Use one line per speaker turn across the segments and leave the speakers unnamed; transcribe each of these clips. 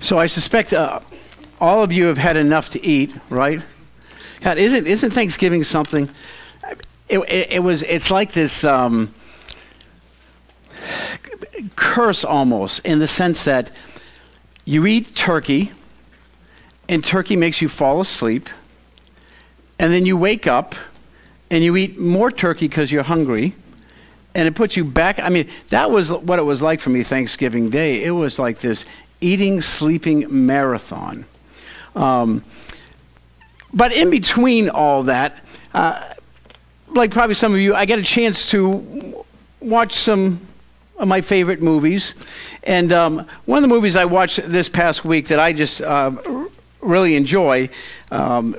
So I suspect uh, all of you have had enough to eat, right? God, isn't isn't Thanksgiving something? It, it, it was. It's like this um, curse almost, in the sense that you eat turkey, and turkey makes you fall asleep, and then you wake up, and you eat more turkey because you're hungry, and it puts you back. I mean, that was what it was like for me Thanksgiving Day. It was like this eating, sleeping marathon. Um, but in between all that, uh, like probably some of you, I get a chance to watch some of my favorite movies. And um, one of the movies I watched this past week that I just uh, really enjoy, um,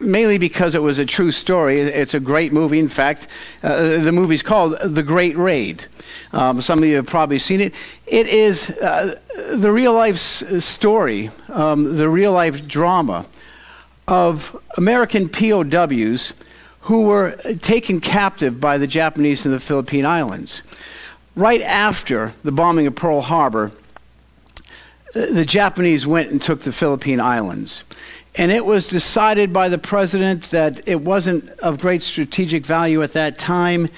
mainly because it was a true story. It's a great movie. In fact, uh, the movie's called The Great Raid. Um, some of you have probably seen it. It is uh, the real life s- story, um, the real life drama of American POWs who were taken captive by the Japanese in the Philippine Islands. Right after the bombing of Pearl Harbor, uh, the Japanese went and took the Philippine Islands. And it was decided by the president that it wasn't of great strategic value at that time,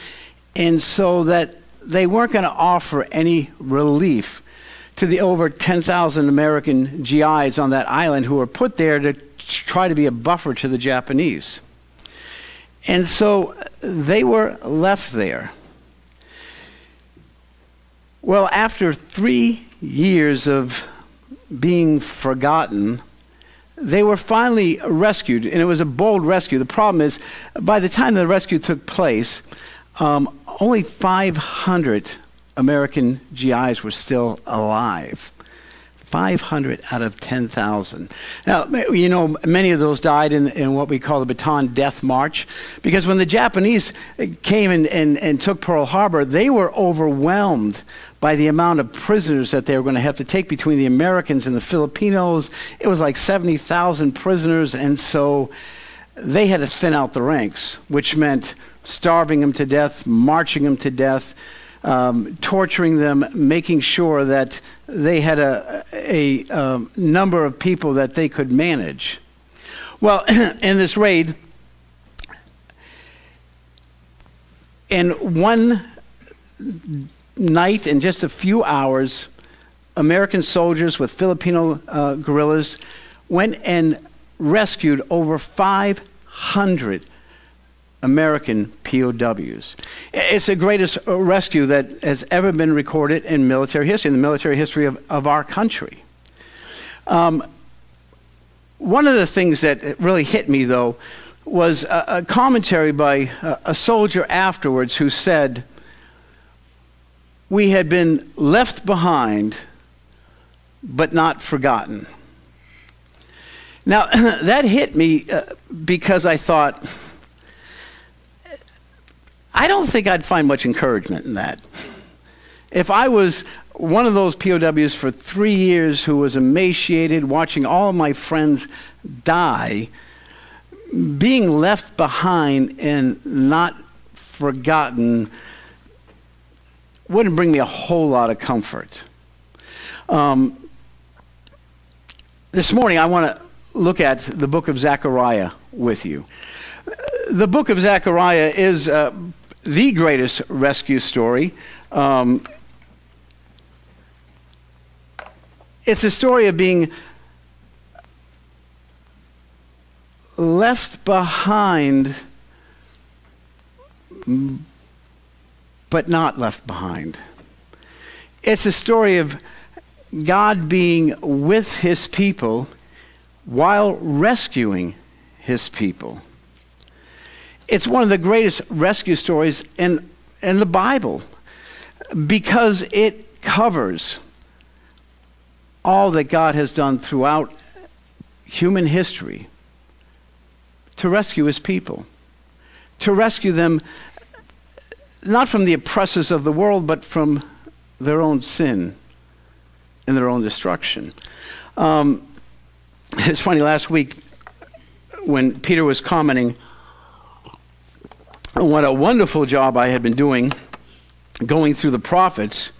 and so that they weren't going to offer any relief to the over 10,000 American GIs on that island who were put there to try to be a buffer to the Japanese. And so they were left there. Well, after three years of being forgotten, they were finally rescued, and it was a bold rescue. The problem is, by the time the rescue took place, um, only 500 American GIs were still alive. 500 out of 10,000. Now, you know, many of those died in, in what we call the Bataan Death March, because when the Japanese eh, came and, and, and took Pearl Harbor, they were overwhelmed by the amount of prisoners that they were going to have to take between the Americans and the Filipinos. It was like 70,000 prisoners, and so they had to thin out the ranks, which meant starving them to death, marching them to death um, torturing them, making sure that they had a, a, um, number of people that they could manage. Well, in this raid, in one night, in just a few hours, American soldiers with Filipino uh, guerrillas went and rescued over 500 American POWs. It's the greatest rescue that has ever been recorded in military history, in the military history of, of our country. Um, one of the things that really hit me, though, was a, a commentary by a, a soldier afterwards who said, We had been left behind, but not forgotten. Now, that hit me uh, because I thought, I don't think I'd find much encouragement in that. If I was one of those POWs for three years who was emaciated, watching all my friends die, being left behind and not forgotten wouldn't bring me a whole lot of comfort. Um, this morning, I want to look at the book of Zechariah with you. The book of Zechariah is uh, the greatest rescue story. Um, it's a story of being left behind, but not left behind. It's a story of God being with his people while rescuing his people. It's one of the greatest rescue stories in, in the Bible because it covers all that God has done throughout human history to rescue his people, to rescue them not from the oppressors of the world, but from their own sin and their own destruction. Um, it's funny, last week when Peter was commenting what a wonderful job I had been doing going through the prophets.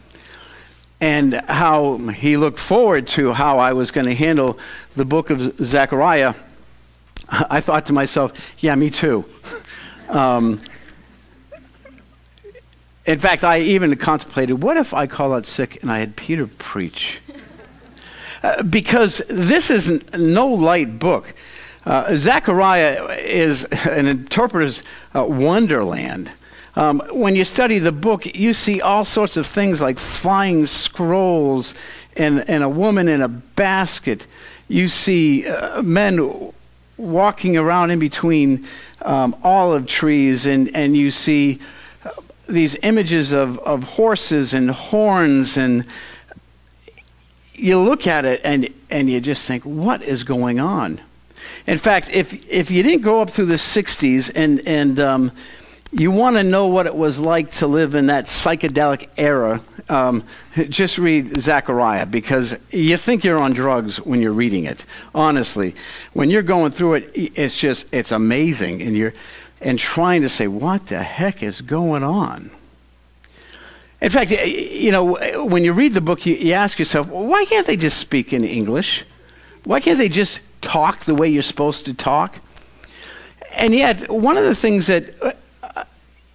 and how he looked forward to how I was going to handle the book of Zechariah, I thought to myself, yeah, me too. Um, in fact, I even contemplated what if I call out sick and I had Peter preach? Uh, because this is no light book. Uh, Zechariah is an interpreter's uh, wonderland. Um, when you study the book, you see all sorts of things like flying scrolls and, and a woman in a basket. You see uh, men walking around in between um, olive trees, and, and you see uh, these images of, of horses and horns, and you look at it and, and you just think, what is going on? In fact, if, if you didn't grow up through the 60s and, and um, you want to know what it was like to live in that psychedelic era, um, just read Zechariah because you think you're on drugs when you're reading it. Honestly, when you're going through it, it's just it's amazing, and you're and trying to say what the heck is going on. In fact, you know, when you read the book, you, you ask yourself, why can't they just speak in English? Why can't they just talk the way you're supposed to talk? And yet, one of the things that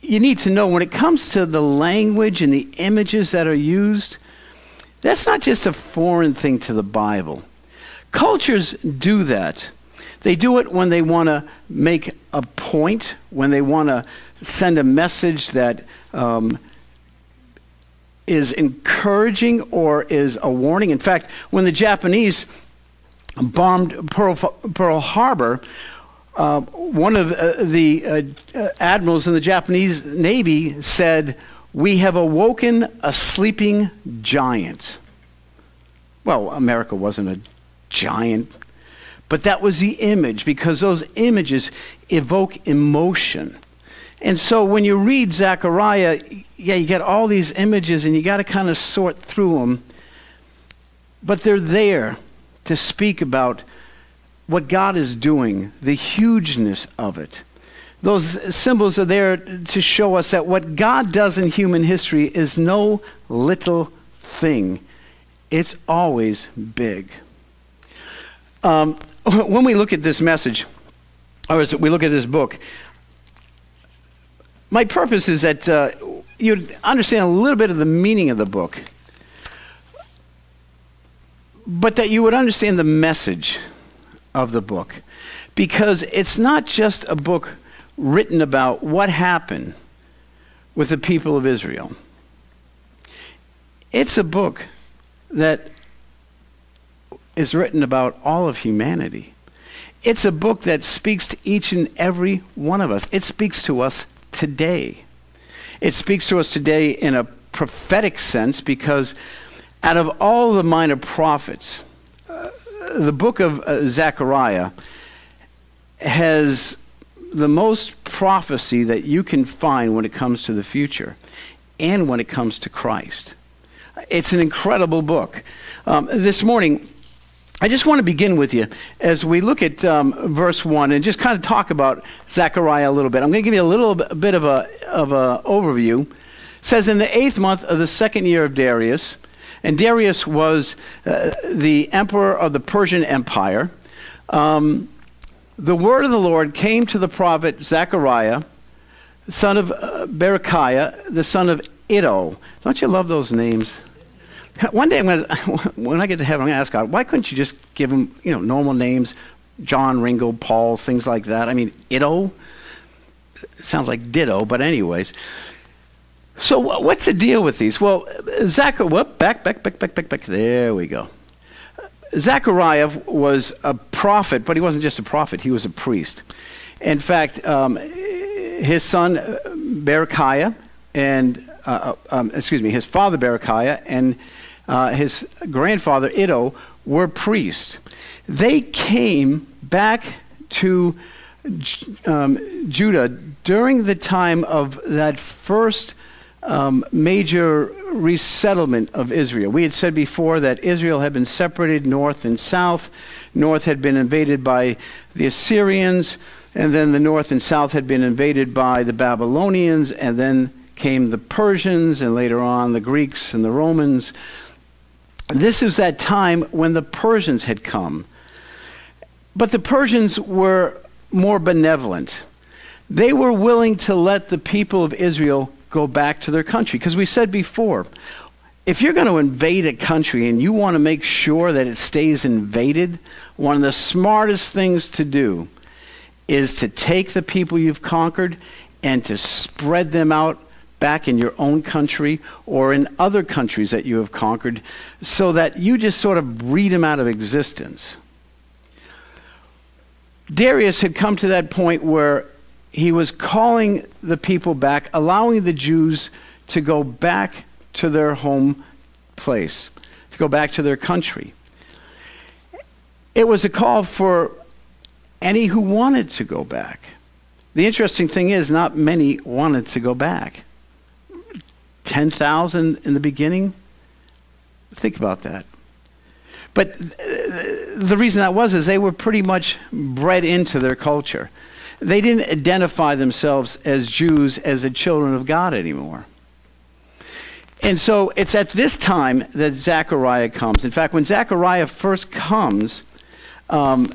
you need to know when it comes to the language and the images that are used, that's not just a foreign thing to the Bible. Cultures do that. They do it when they want to make a point, when they want to send a message that um, is encouraging or is a warning. In fact, when the Japanese bombed Pearl, Pearl Harbor, uh, one of uh, the uh, uh, admirals in the Japanese Navy said, We have awoken a sleeping giant. Well, America wasn't a giant, but that was the image because those images evoke emotion. And so when you read Zechariah, yeah, you get all these images and you got to kind of sort through them, but they're there to speak about what God is doing, the hugeness of it. Those symbols are there to show us that what God does in human history is no little thing, it's always big. Um, when we look at this message, or as we look at this book, my purpose is that uh, you understand a little bit of the meaning of the book, but that you would understand the message of the book because it's not just a book written about what happened with the people of Israel. It's a book that is written about all of humanity. It's a book that speaks to each and every one of us. It speaks to us today. It speaks to us today in a prophetic sense because out of all the minor prophets, the book of uh, Zechariah has the most prophecy that you can find when it comes to the future and when it comes to Christ. It's an incredible book. Um, this morning, I just want to begin with you as we look at um, verse 1 and just kind of talk about Zechariah a little bit. I'm going to give you a little bit of a, of a overview. It says, In the eighth month of the second year of Darius, and Darius was uh, the emperor of the Persian Empire. Um, the word of the Lord came to the prophet Zechariah, son of uh, Berechiah, the son of Iddo. Don't you love those names? One day, gonna, when I get to heaven, I'm going to ask God, why couldn't you just give him, you know, normal names, John, Ringo, Paul, things like that? I mean, Iddo sounds like ditto, but anyways. So what's the deal with these? Well, Zachariah, whoop, back, back, back, back, back, back. There we go. Zechariah was a prophet, but he wasn't just a prophet, he was a priest. In fact, um, his son Berechiah and, uh, uh, um, excuse me, his father Berechiah and uh, his grandfather Iddo were priests. They came back to um, Judah during the time of that first um, major resettlement of Israel. We had said before that Israel had been separated north and south. North had been invaded by the Assyrians, and then the north and south had been invaded by the Babylonians, and then came the Persians, and later on the Greeks and the Romans. this is that time when the Persians had come. But the Persians were more benevolent. They were willing to let the people of Israel go back to their country. Because we said before, if you're going to invade a country and you want to make sure that it stays invaded, one of the smartest things to do is to take the people you've conquered and to spread them out back in your own country or in other countries that you have conquered so that you just sort of breed them out of existence. Darius had come to that point where he was calling the people back, allowing the Jews to go back to their home place, to go back to their country. It was a call for any who wanted to go back. The interesting thing is, not many wanted to go back. 10,000 in the beginning? Think about that. But the reason that was is they were pretty much bred into their culture. They didn't identify themselves as Jews, as the children of God anymore. And so it's at this time that Zechariah comes. In fact, when Zechariah first comes um,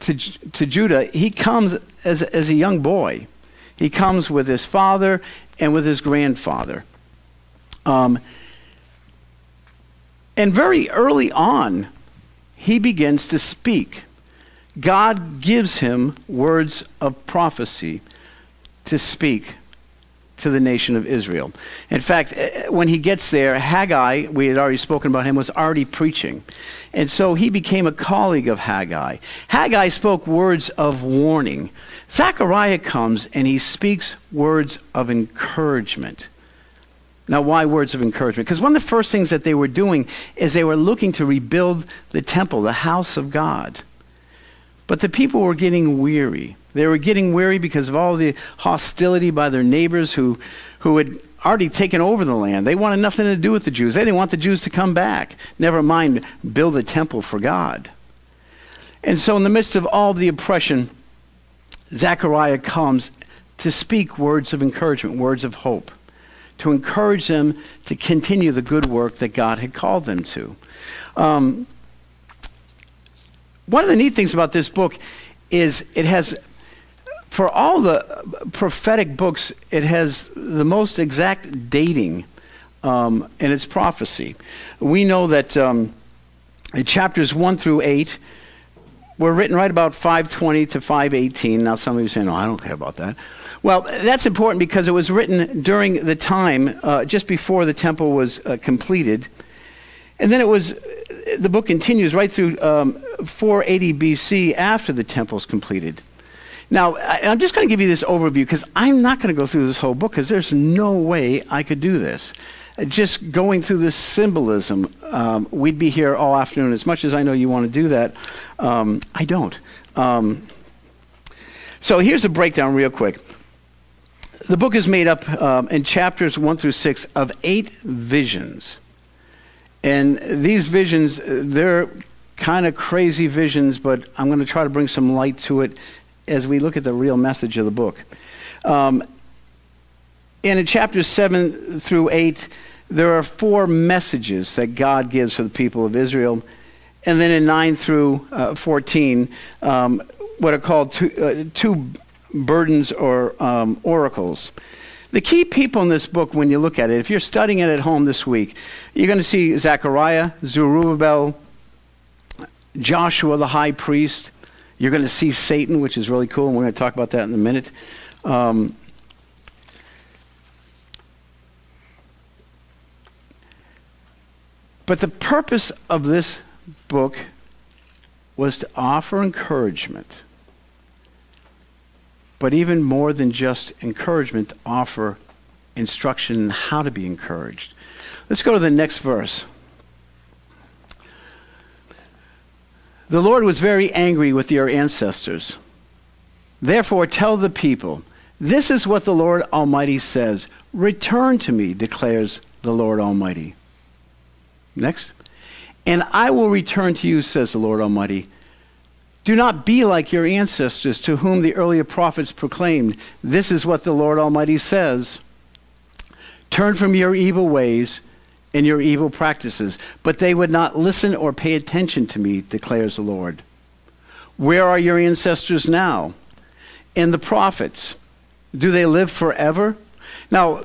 to, to Judah, he comes as, as a young boy. He comes with his father and with his grandfather. Um, and very early on, he begins to speak. God gives him words of prophecy to speak to the nation of Israel. In fact, eh, when he gets there, Haggai, we had already spoken about him, was already preaching. And so he became a colleague of Haggai. Haggai spoke words of warning. Zechariah comes and he speaks words of encouragement. Now, why words of encouragement? Because one of the first things that they were doing is they were looking to rebuild the temple, the house of God. But the people were getting weary. They were getting weary because of all the hostility by their neighbors who, who had already taken over the land. They wanted nothing to do with the Jews. They didn't want the Jews to come back, never mind build a temple for God. And so, in the midst of all the oppression, Zechariah comes to speak words of encouragement, words of hope to encourage them to continue the good work that God had called them to. Um, one of the neat things about this book is it has, for all the prophetic books, it has the most exact dating um, in its prophecy. We know that um, chapters 1 through 8 were written right about 520 to 518. Now, some of you say, no, I don't care about that. Well, that's important because it was written during the time uh, just before the temple was uh, completed. And then it was, the book continues right through um, 480 BC after the temple's completed. Now, I, am just going to give you this overview because I'm not going to go through this whole book because there's no way I could do this. Just going through this symbolism, um, we'd be here all afternoon. As much as I know you want to do that, um, I don't. Um, so here's a breakdown, real quick. The book is made up um, in chapters 1 through 6 of eight visions. And these visions, they're kind of crazy visions, but I'm going to try to bring some light to it as we look at the real message of the book. Um, and in chapters 7 through 8, there are four messages that God gives for the people of Israel. And then in 9 through uh, 14, um, what are called two, uh, two burdens or um, oracles. The key people in this book, when you look at it, if you're studying it at home this week, you're going to see Zechariah, Zerubbabel, Joshua the high priest. You're going to see Satan, which is really cool, and we're going to talk about that in a minute. Um, but the purpose of this book was to offer encouragement but even more than just encouragement, offer instruction on how to be encouraged. Let's go to the next verse. The Lord was very angry with your ancestors. Therefore, tell the people, this is what the Lord Almighty says Return to me, declares the Lord Almighty. Next. And I will return to you, says the Lord Almighty do not be like your ancestors to whom the earlier prophets proclaimed, This is what the Lord Almighty says Turn from your evil ways and your evil practices, but they would not listen or pay attention to me, declares the Lord. Where are your ancestors now? And the prophets, do they live forever? Now,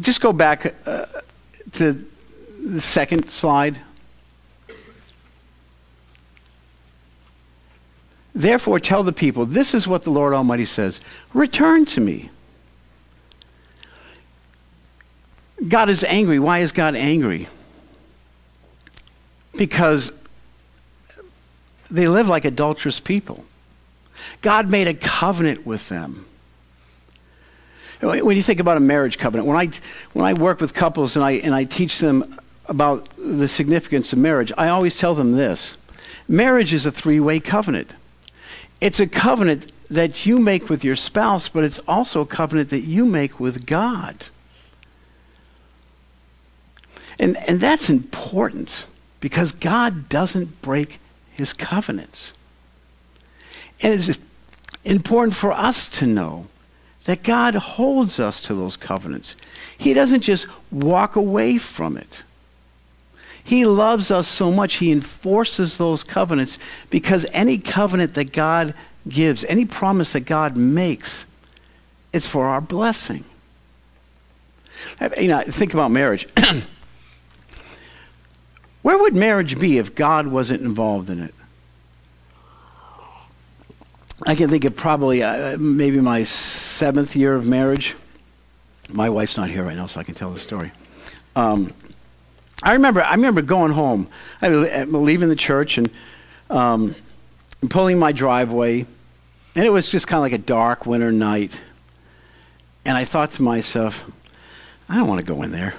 just go back uh, to the second slide. Therefore, tell the people, this is what the Lord Almighty says Return to me. God is angry. Why is God angry? Because they live like adulterous people. God made a covenant with them. When you think about a marriage covenant, when I, when I work with couples and I, and I teach them about the significance of marriage, I always tell them this marriage is a three way covenant. It's a covenant that you make with your spouse, but it's also a covenant that you make with God. And, and that's important because God doesn't break his covenants. And it's important for us to know that God holds us to those covenants. He doesn't just walk away from it. He loves us so much, He enforces those covenants because any covenant that God gives, any promise that God makes, it's for our blessing. You know, think about marriage. Where would marriage be if God wasn't involved in it? I can think of probably uh, maybe my seventh year of marriage. My wife's not here right now, so I can tell the story. Um, I remember, I remember going home. I uh, leaving the church and um, pulling my driveway, and it was just kind of like a dark winter night. And I thought to myself, I don't want to go in there.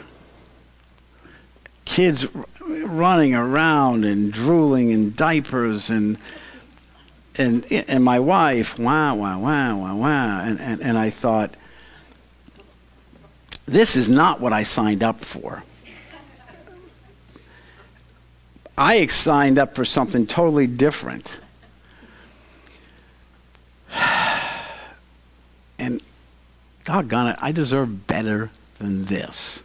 Kids running around and drooling in diapers and and and my wife wow wow wow wow wow and, and, and I thought this is not what I signed up for. I signed up for something totally different. And doggone it, I deserve better than this.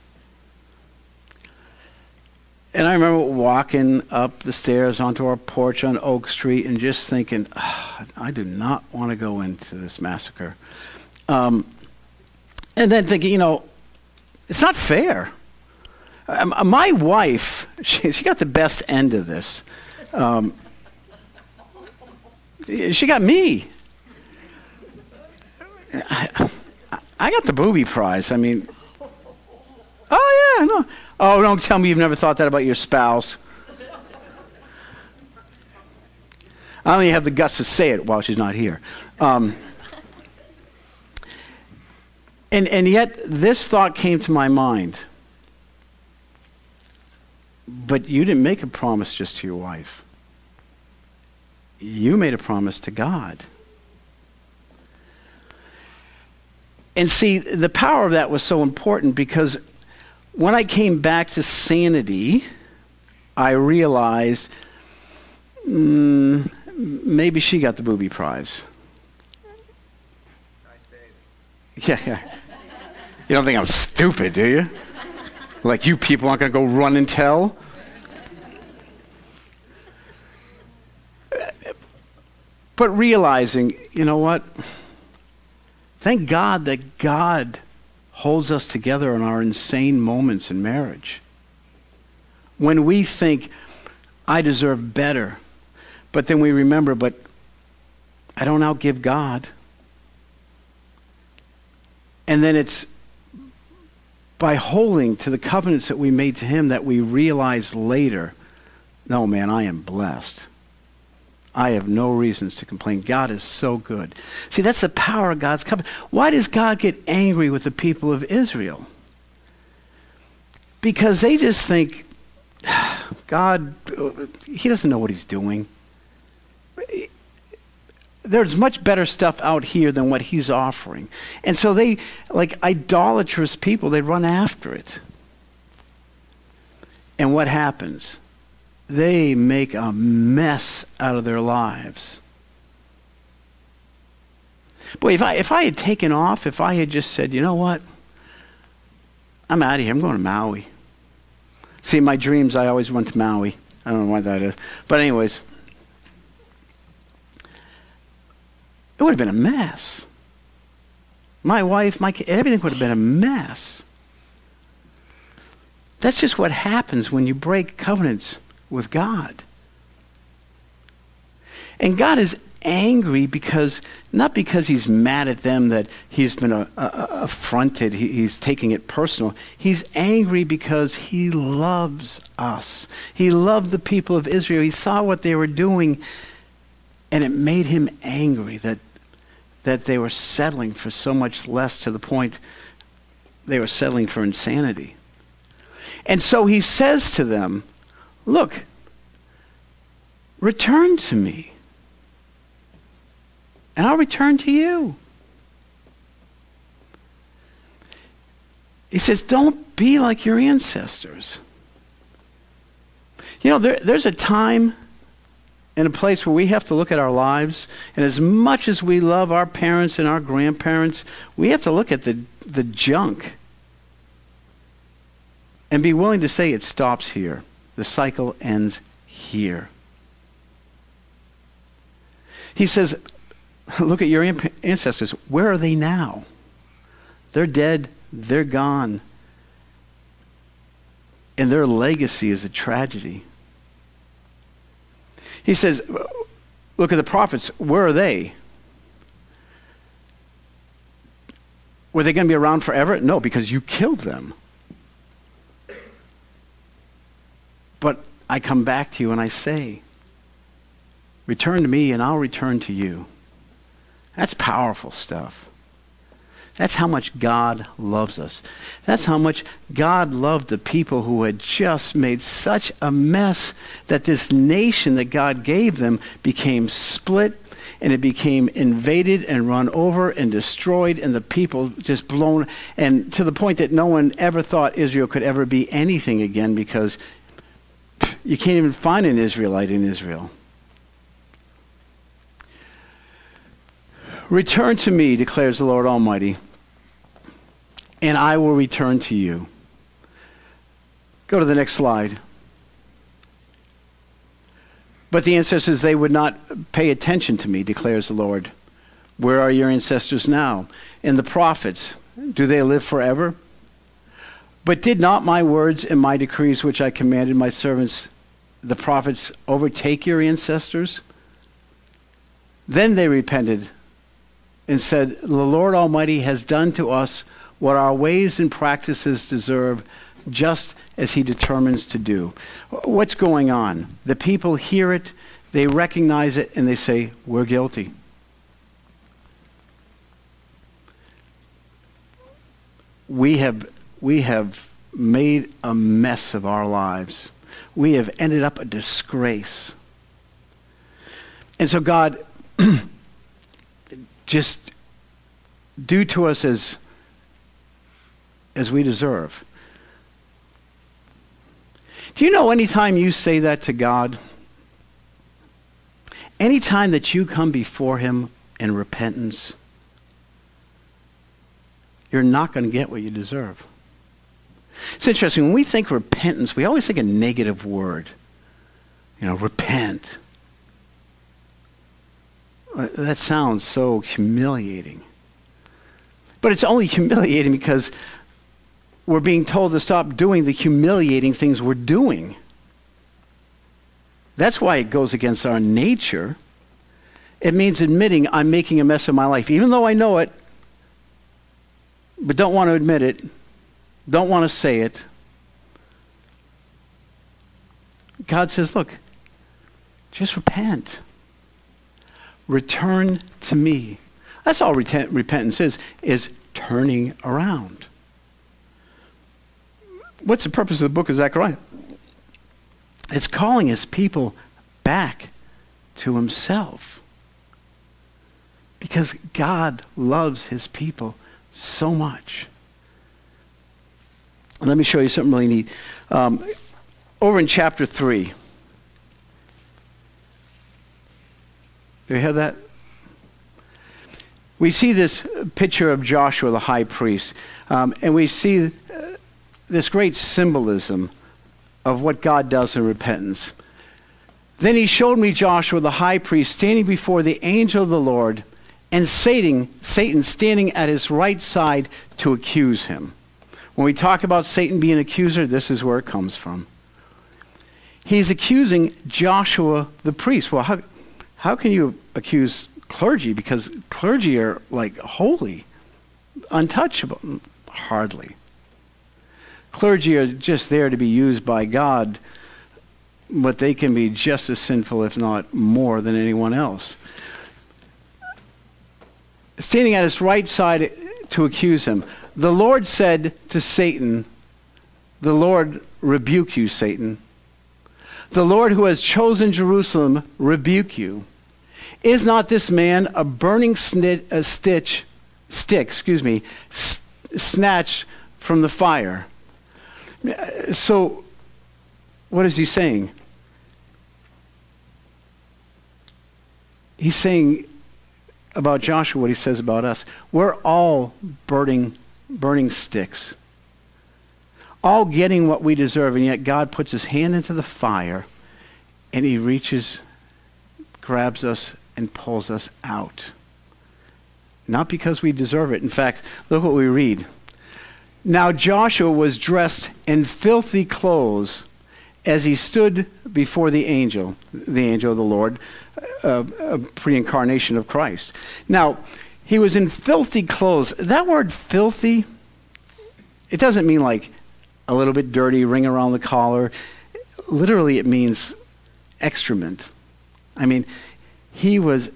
And I remember walking up the stairs onto our porch on Oak Street and just thinking, I do not want to go into this massacre. Um, and then thinking, you know, it's not fair. Um, uh, my wife, she, she, got the best end of this. Um, she got me. I, I got the booby prize. I mean, oh yeah, no. Oh, don't tell me you've never thought that about your spouse. I only have the guts to say it while she's not here. Um, and, and yet, this thought came to my mind. But you didn't make a promise just to your wife, you made a promise to God. And see, the power of that was so important because when I came back to sanity, I realized mm, maybe she got the booby prize. Yeah, yeah. You don't think I'm stupid, do you? Like you people aren't going to go run and tell? But realizing, you know what? Thank God that God holds us together in our insane moments in marriage. When we think, I deserve better, but then we remember, but I don't outgive God. And then it's by holding to the covenants that we made to Him that we realize later, no, man, I am blessed. I have no reasons to complain. God is so good. See, that's the power of God's covenant. Why does God get angry with the people of Israel? Because they just think, God, He doesn't know what He's doing. There's much better stuff out here than what He's offering. And so they, like idolatrous people, they run after it. And what happens? they make a mess out of their lives. Boy, if I, if I had taken off, if I had just said, you know what, I'm out of here, I'm going to Maui. See, my dreams, I always went to Maui. I don't know why that is. But, anyways, it would have been a mess. My wife, my kid, everything would have been a mess. That's just what happens when you break covenants with God. And God is angry because, not because he's mad at them that he's been a, a, affronted, he, he's taking it personal. He's angry because he loves us. He loved the people of Israel. He saw what they were doing, and it made him angry that, that they were settling for so much less to the point they were settling for insanity. And so he says to them, Look, return to me and I'll return to you. He says, Don't be like your ancestors. You know, there, there's a time and a place where we have to look at our lives, and as much as we love our parents and our grandparents, we have to look at the, the junk and be willing to say it stops here. The cycle ends here. He says, Look at your ancestors. Where are they now? They're dead, they're gone. And their legacy is a tragedy. He says, Look at the prophets. Where are they? Were they going to be around forever? No, because you killed them. But I come back to you and I say, Return to me and I'll return to you. That's powerful stuff. That's how much God loves us. That's how much God loved the people who had just made such a mess that this nation that God gave them became split and it became invaded and run over and destroyed and the people just blown and to the point that no one ever thought Israel could ever be anything again because you can't even find an Israelite in Israel. Return to me, declares the Lord Almighty, and I will return to you. Go to the next slide. But the ancestors, they would not pay attention to me, declares the Lord. Where are your ancestors now? And the prophets, do they live forever? But did not my words and my decrees, which I commanded my servants, the prophets, overtake your ancestors? Then they repented and said, The Lord Almighty has done to us what our ways and practices deserve, just as He determines to do. What's going on? The people hear it, they recognize it, and they say, We're guilty. We have, we have made a mess of our lives. We have ended up a disgrace. And so God just do to us as, as we deserve. Do you know anytime you say that to God, anytime that you come before Him in repentance, you're not going to get what you deserve. It's interesting. When we think repentance, we always think a negative word. You know, repent. Uh, that sounds so humiliating. But it's only humiliating because we're being told to stop doing the humiliating things we're doing. That's why it goes against our nature. It means admitting I'm making a mess of my life, even though I know it, but don't want to admit it, don't want to say it. God says, look, just repent. Return to me. That's all repentance is, is turning around. What's the purpose of the book of Zechariah? It's calling his people back to himself. Because God loves his people so much. let me show you something really neat. Um, over in chapter 3, do you have that? we see this picture of Joshua, the high priest, um, and we see this great symbolism of what God does in repentance. Then he showed me Joshua the high priest standing before the angel of the Lord, and Satan, Satan standing at his right side to accuse him. When we talk about Satan being an accuser, this is where it comes from. He's accusing Joshua the priest. Well, how, how can you accuse clergy? Because clergy are like holy, untouchable. Hardly. Clergy are just there to be used by God but they can be just as sinful, if not more, than anyone else. Standing at his right side to accuse him, the Lord said to Satan, The Lord rebuke you, Satan. The Lord who has chosen Jerusalem rebuke you. Is not this man a burning snit, a stitch, stick, excuse me, s- snatched from the fire? So, what is he saying? He's saying about Joshua what he says about us. We're all burning, burning sticks, all getting what we deserve, and yet God puts his hand into the fire and he reaches, grabs us, and pulls us out. Not because we deserve it. In fact, look what we read. Now Joshua was dressed in filthy clothes as he stood before the angel, the angel of the Lord, uh, a pre-incarnation of Christ. Now, he was in filthy clothes. That word filthy, it doesn't mean like a little bit dirty, ring around the collar. Literally, it means excrement. I mean, he was,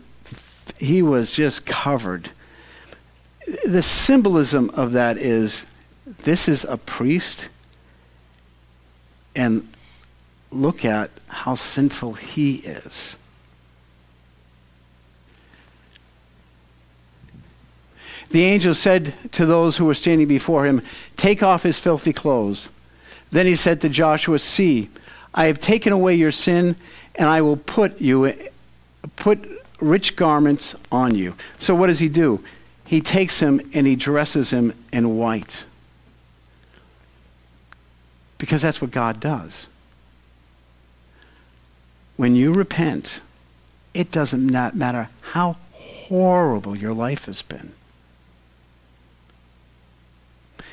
he was just covered. The symbolism of that is this is a priest, and look at how sinful he is. The angel said to those who were standing before him, Take off his filthy clothes. Then he said to Joshua, See, I have taken away your sin, and I will put you put rich garments on you. So what does he do? He takes him and he dresses him in white. Because that's what God does. When you repent, it doesn't matter how horrible your life has been.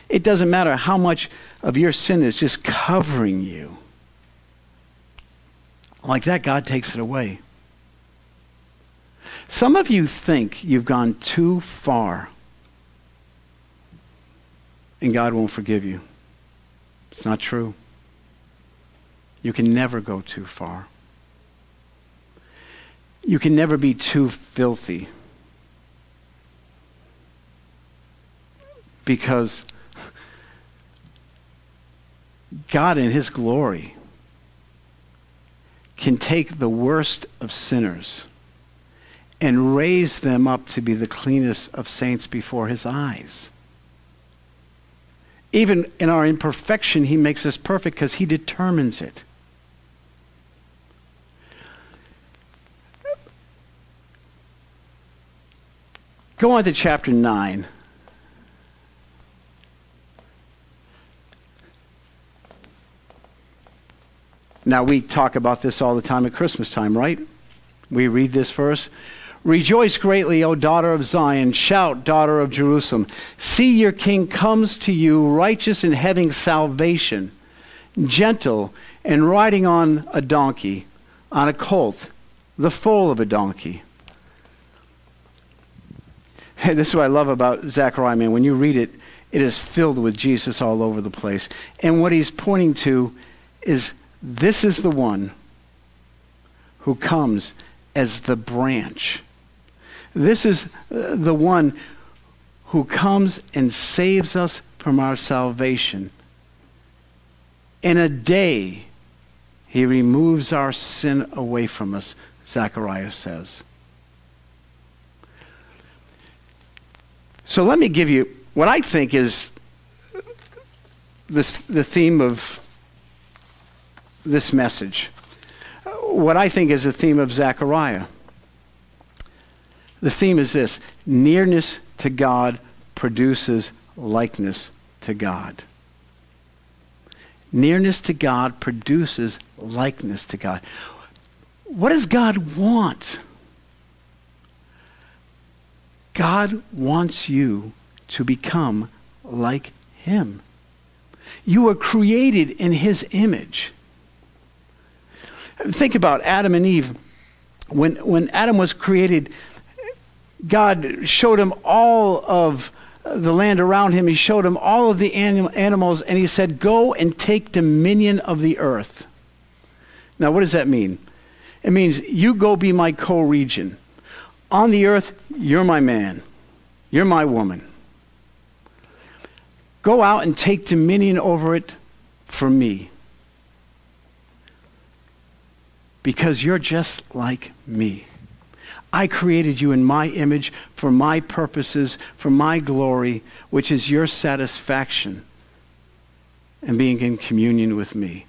It doesn't matter how much of your sin is just covering you. Like that, God takes it away. Some of you think you've gone too far and God won't forgive you. It's not true. You can never go too far. You can never be too filthy. Because God, in His glory, can take the worst of sinners and raise them up to be the cleanest of saints before His eyes. Even in our imperfection, He makes us perfect because He determines it. Go on to chapter 9. Now, we talk about this all the time at Christmas time, right? We read this verse. Rejoice greatly, O daughter of Zion. Shout, daughter of Jerusalem. See, your king comes to you, righteous and having salvation, gentle and riding on a donkey, on a colt, the foal of a donkey. this is what I love about Zechariah, man. When you read it, it is filled with Jesus all over the place. And what he's pointing to is this is the one who comes as the branch. This is uh, the one who comes and saves us from our salvation. In a day, he removes our sin away from us, Zechariah says. So let me give you what I think is this, the theme of this message. What I think is the theme of Zechariah. The theme is this nearness to God produces likeness to God. Nearness to God produces likeness to God. What does God want? God wants you to become like Him. You were created in His image. Think about Adam and Eve. When, when Adam was created, God showed him all of the land around him. He showed him all of the anim- animals, and he said, Go and take dominion of the earth. Now, what does that mean? It means you go be my co-regent. On the earth, you're my man, you're my woman. Go out and take dominion over it for me. Because you're just like me. I created you in my image for my purposes, for my glory, which is your satisfaction and being in communion with me.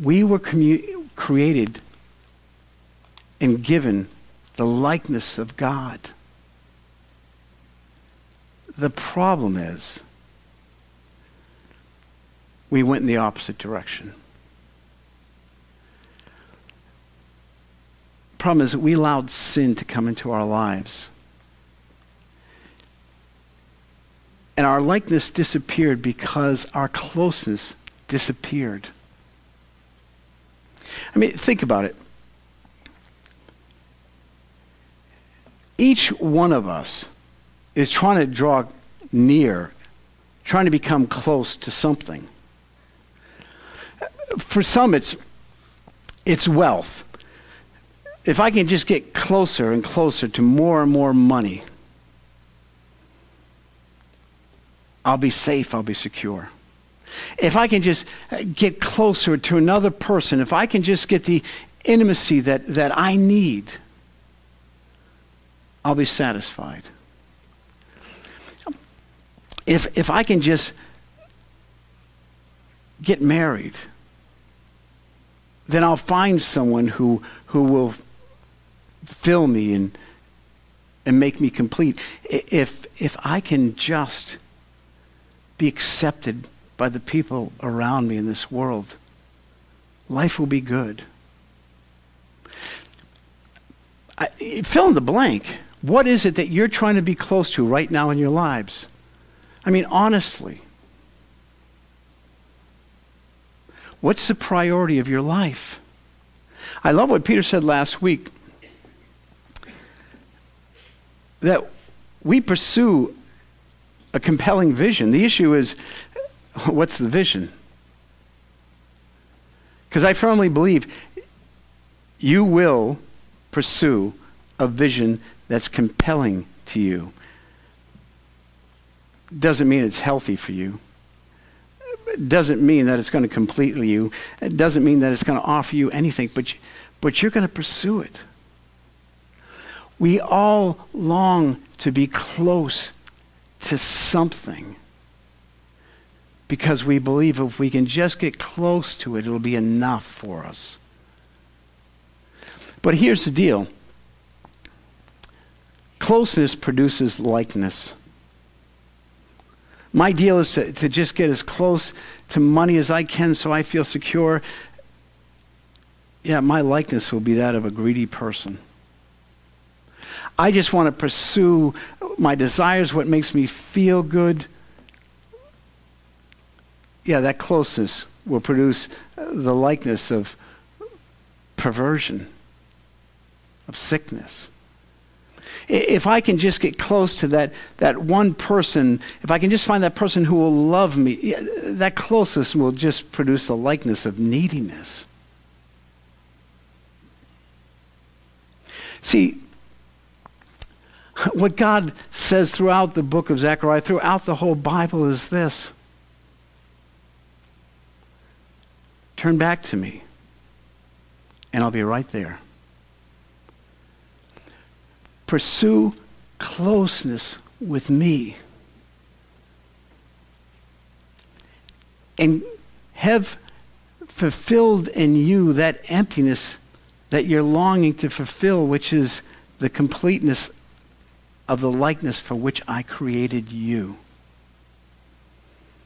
We were commu- created and given the likeness of God. The problem is, we went in the opposite direction. Problem is, we allowed sin to come into our lives. And our likeness disappeared because our closeness disappeared. I mean, think about it. Each one of us is trying to draw near, trying to become close to something. For some, it's, it's wealth if I can just get closer and closer to more and more money, I'll be safe, I'll be secure. If I can just get closer to another person, if I can just get the intimacy that, that I need, I'll be satisfied. If, if I can just get married, then I'll find someone who, who will fill me and, and make me complete. If, if I can just be accepted by the people around me in this world, life will be good. I, fill in the blank. What is it that you're trying to be close to right now in your lives? I mean, honestly. What's the priority of your life? I love what Peter said last week that we pursue a compelling vision. The issue is what's the vision? Because I firmly believe you will pursue a vision that's compelling to you. Doesn't mean it's healthy for you. Doesn't mean that it's going to completely you. It doesn't mean that it's going to offer you anything, but, you, but you're going to pursue it. We all long to be close to something because we believe if we can just get close to it, it'll be enough for us. But here's the deal closeness produces likeness. My deal is to, to, just get as close to money as I can so I feel secure. Yeah, my likeness will be that of a greedy person. I just want to pursue my desires, what makes me feel good. Yeah, that closeness will produce uh, the likeness of perversion, of sickness. If I can just get close to that, that one person, if I can just find that person who will love me, that closeness will just produce the likeness of neediness. See, what God says throughout the book of Zechariah, throughout the whole Bible, is this Turn back to me, and I'll be right there. Pursue closeness with me. And have fulfilled in you that emptiness that you're longing to fulfill, which is the completeness of the likeness for which I created you.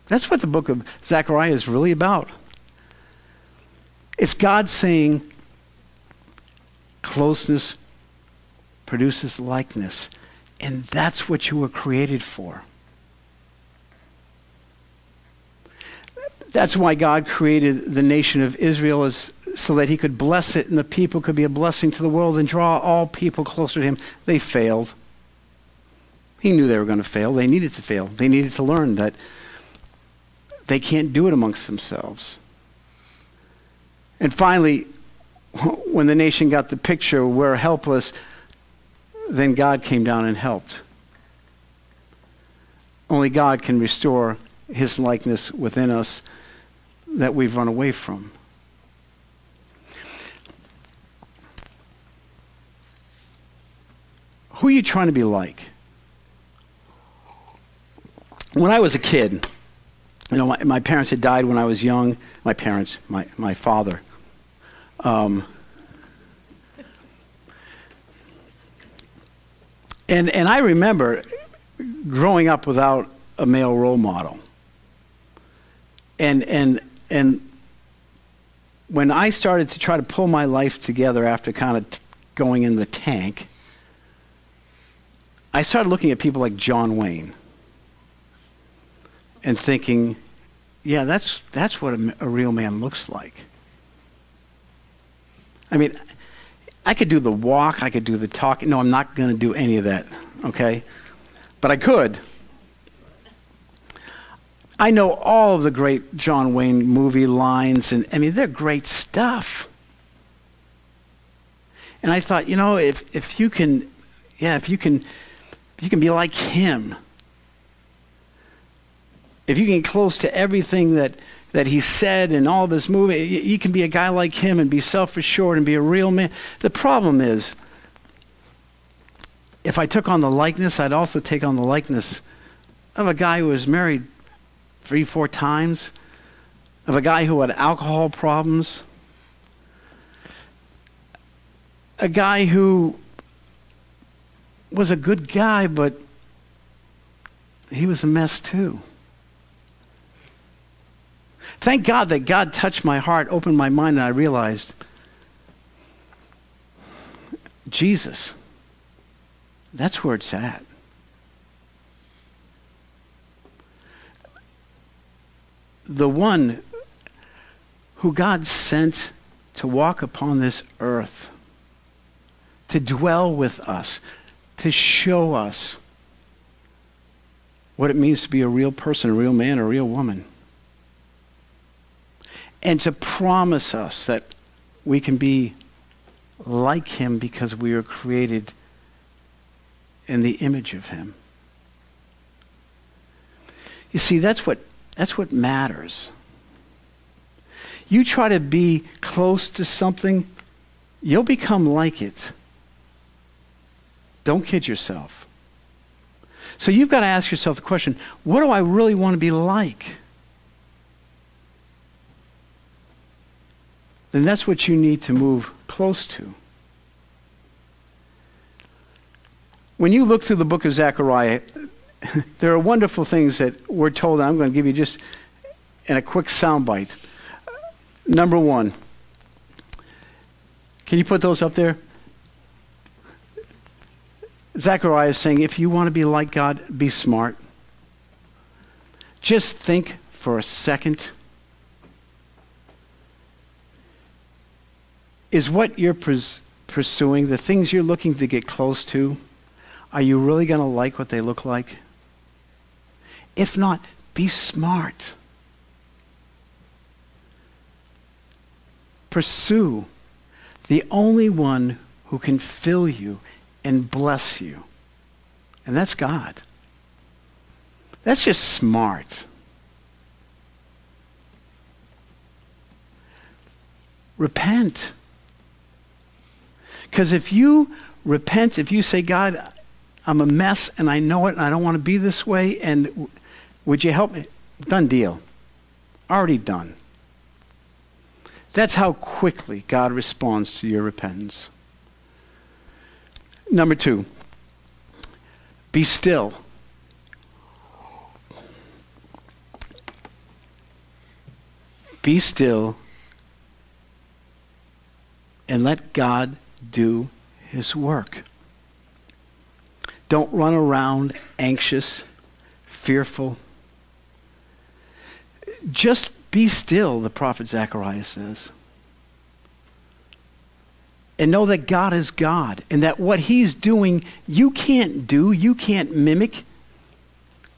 That's what the book of Zechariah is really about. It's God saying, closeness produces likeness. And that's what you were created for. That's why God created the nation of Israel so that he could bless it and the people could be a blessing to the world and draw all people closer to him. They failed. He knew they were going to fail. They needed to fail. They needed to learn that they can't do it amongst themselves. And finally, when the nation got the picture, we're helpless, then God came down and helped. Only God can restore his likeness within us that we've run away from. Who are you trying to be like? When I was a kid, you know, my, my parents had died when I was young. My parents, my, my father. Um, and, and I remember growing up without a male role model. And, and and when I started to try to pull my life together after kind of t- going in the tank, I started looking at people like John Wayne and thinking, yeah, that's, that's what a, a real man looks like. I mean, I could do the walk, I could do the talk. No, I'm not going to do any of that, okay? But I could. I know all of the great John Wayne movie lines, and I mean, they're great stuff. And I thought, you know, if, if you can, yeah, if you can, if you can be like him, if you can get close to everything that, that he said in all of his movies, you, you can be a guy like him and be self assured and be a real man. The problem is, if I took on the likeness, I'd also take on the likeness of a guy who was married three, four times, of a guy who had alcohol problems, a guy who was a good guy, but he was a mess too. Thank God that God touched my heart, opened my mind, and I realized Jesus, that's where it's at. the one who God sent to walk upon this earth, to dwell with us, to show us what it means to be a real person, a real man, a real woman. And to promise us that we can be like him because we are created in the image of him. You see, that's what that's what matters. You try to be close to something, you'll become like it. Don't kid yourself. So you've got to ask yourself the question what do I really want to be like? Then that's what you need to move close to. When you look through the book of Zechariah, there are wonderful things that we're told, I'm going to give you just in a quick soundbite. Number one, can you put those up there? Zechariah is saying, if you want to be like God, be smart. Just think for a second. Is what you're pursuing, the things you're looking to get close to, are you really going to like what they look like? If not, be smart. Pursue the only one who can fill you and bless you. And that's God. That's just smart. Repent. Because if you repent, if you say, God, I'm a mess and I know it and I don't want to be this way, and would you help me? Done deal. Already done. That's how quickly God responds to your repentance. Number two, be still. Be still and let God do his work. Don't run around anxious, fearful. Just be still, the prophet Zechariah says. And know that God is God and that what he's doing, you can't do, you can't mimic,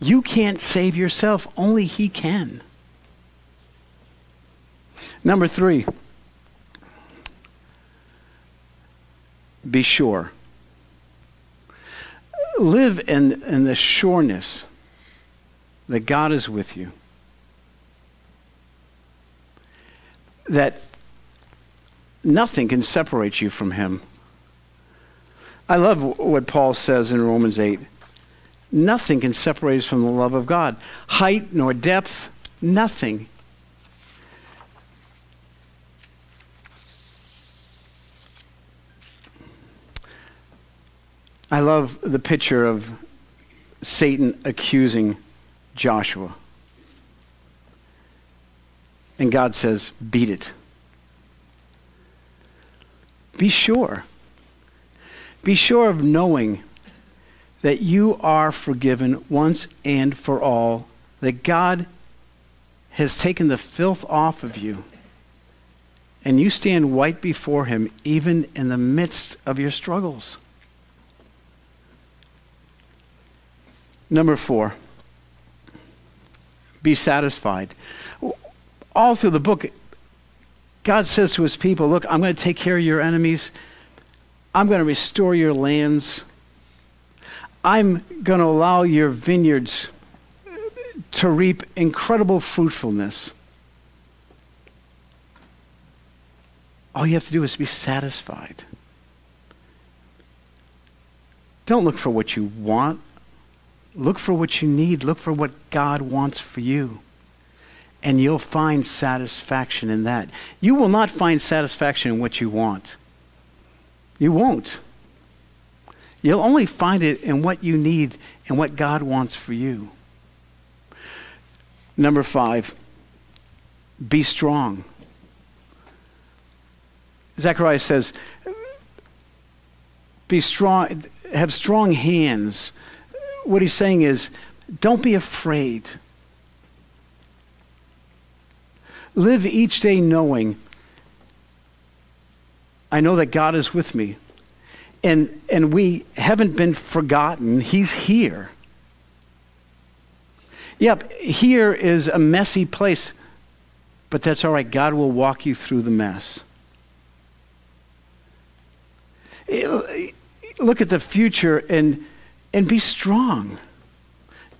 you can't save yourself. Only he can. Number three, be sure. Live in, in the sureness that God is with you. That nothing can separate you from Him. I love what Paul says in Romans 8. Nothing can separate us from the love of God. Height nor depth, nothing. I love the picture of Satan accusing Joshua. And God says, Beat it. Be sure. Be sure of knowing that you are forgiven once and for all, that God has taken the filth off of you, and you stand white before Him even in the midst of your struggles. Number four, be satisfied. All through the book, God says to his people, Look, I'm going to take care of your enemies. I'm going to restore your lands. I'm going to allow your vineyards to reap incredible fruitfulness. All you have to do is be satisfied. Don't look for what you want. Look for what you need. Look for what God wants for you and you'll find satisfaction in that. You will not find satisfaction in what you want. You won't. You'll only find it in what you need and what God wants for you. Number five, be strong. Zechariah says, be strong, have strong hands. What he's saying is, don't be afraid. Live each day knowing I know that God is with me. And, and we haven't been forgotten. He's here. Yep, here is a messy place, but that's all right. God will walk you through the mess. Look at the future and, and be strong.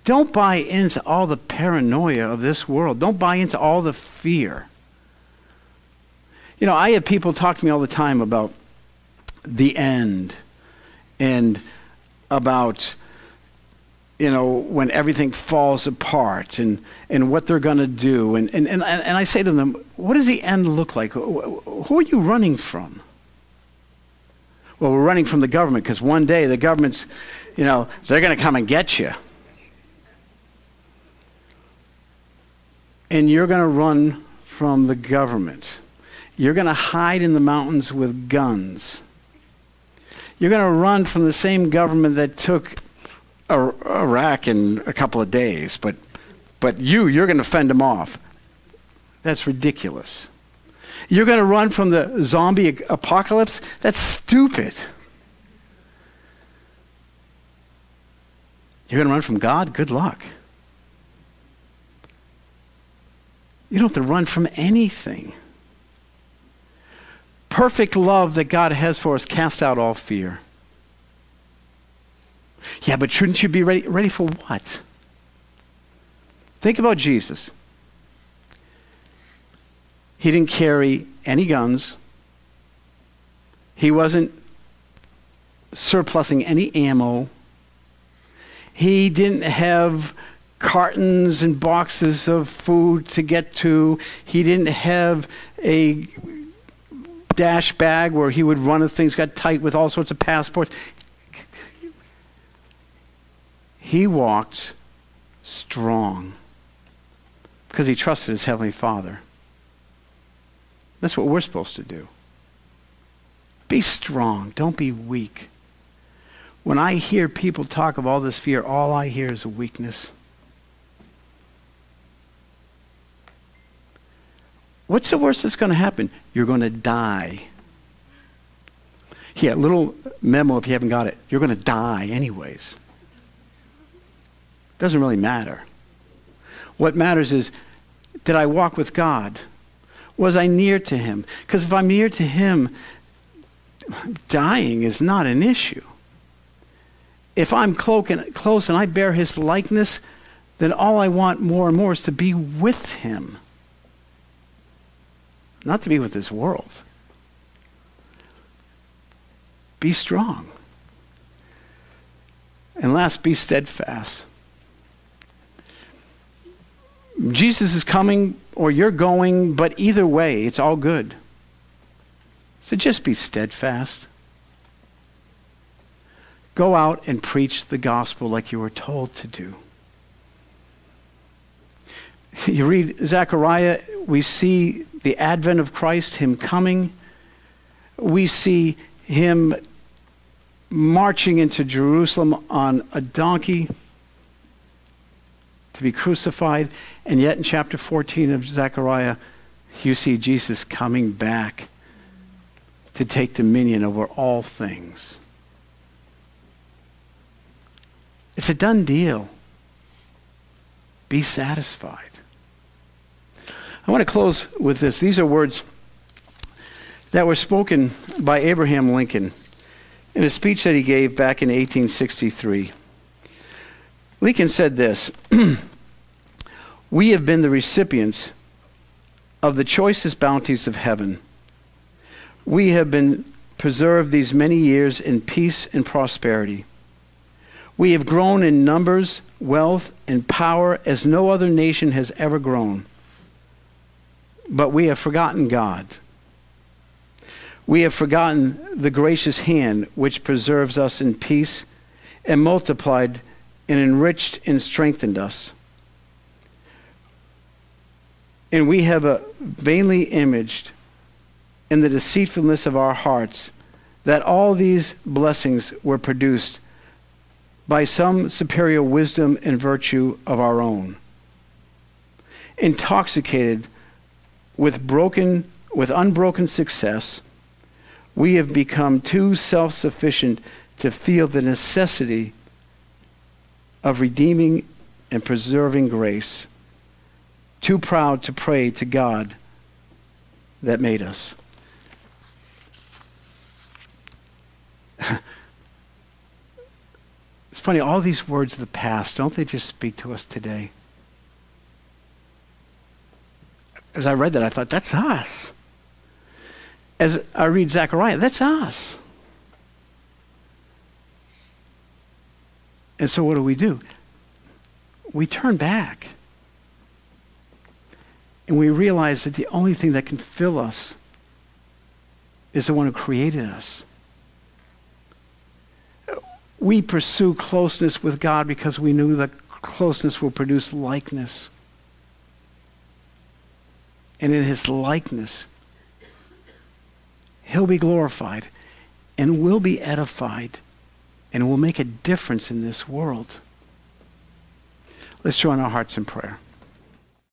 Don't buy into all the paranoia of this world. Don't buy into all the fear. You know, I have people talk to me all the time about the end and about you know when everything falls apart and, and what they're going to do and, and, and, and i say to them what does the end look like who are you running from well we're running from the government because one day the government's you know they're going to come and get you and you're going to run from the government. You're going to hide in the mountains with guns. You're going to run from the same government that took Iraq in a couple of days, but, but you, you're going to fend them off. That's ridiculous. You're going to run from the zombie apocalypse? That's stupid. You're going to run from God? Good luck. You don't have to run from anything. Perfect love that God has for us casts out all fear. Yeah, but shouldn't you be ready? Ready for what? Think about Jesus. He didn't carry any guns. He wasn't surplusing any ammo. He didn't have cartons and boxes of food to get to. He didn't have a dash bag where he would run if things got tight with all sorts of passports. He walked strong because he trusted his Heavenly Father. That's what we're supposed to do. Be strong. Don't be weak. When I hear people talk of all this fear, all I hear is a weakness. What's the worst that's going to happen? You're going to die. Here, little memo if you haven't got it. You're going to die anyways. Doesn't really matter. What matters is did I walk with God? Was I near to Him? Because if I'm near to Him, dying is not an issue. If I'm close and I bear His likeness, then all I want more and more is to be with Him, not to be with this world. Be strong. And last, be steadfast. Jesus is coming or you're going, but either way, it's all good. So just be steadfast. Go out and preach the gospel like you were told to do. You read Zechariah, we see the advent of Christ, him coming. We see him marching into Jerusalem on a donkey to be crucified. And yet in chapter 14 of Zechariah, you see Jesus coming back to take dominion over all things. It's a done deal. Be satisfied. I want to close with this. These are words that were spoken by Abraham Lincoln in a speech that he gave back in 1863. Lincoln said this We have been the recipients of the choicest bounties of heaven. We have been preserved these many years in peace and prosperity. We have grown in numbers, wealth, and power as no other nation has ever grown. But we have forgotten God. We have forgotten the gracious hand which preserves us in peace and multiplied and enriched and strengthened us. And we have a vainly imaged in the deceitfulness of our hearts that all these blessings were produced by some superior wisdom and virtue of our own. Intoxicated with broken with unbroken success, we have become too self-sufficient to feel the necessity of redeeming and preserving grace, too proud to pray to God that made us. it's funny, all these words of the past, don't they just speak to us today? As I read that, I thought, that's us. As I read Zechariah, that's us. And so what do we do? We turn back. And we realize that the only thing that can fill us is the one who created us. We pursue closeness with God because we knew that closeness will produce likeness. And in his likeness, he'll be glorified and will be edified and will make a difference in this world. Let's join our hearts in prayer.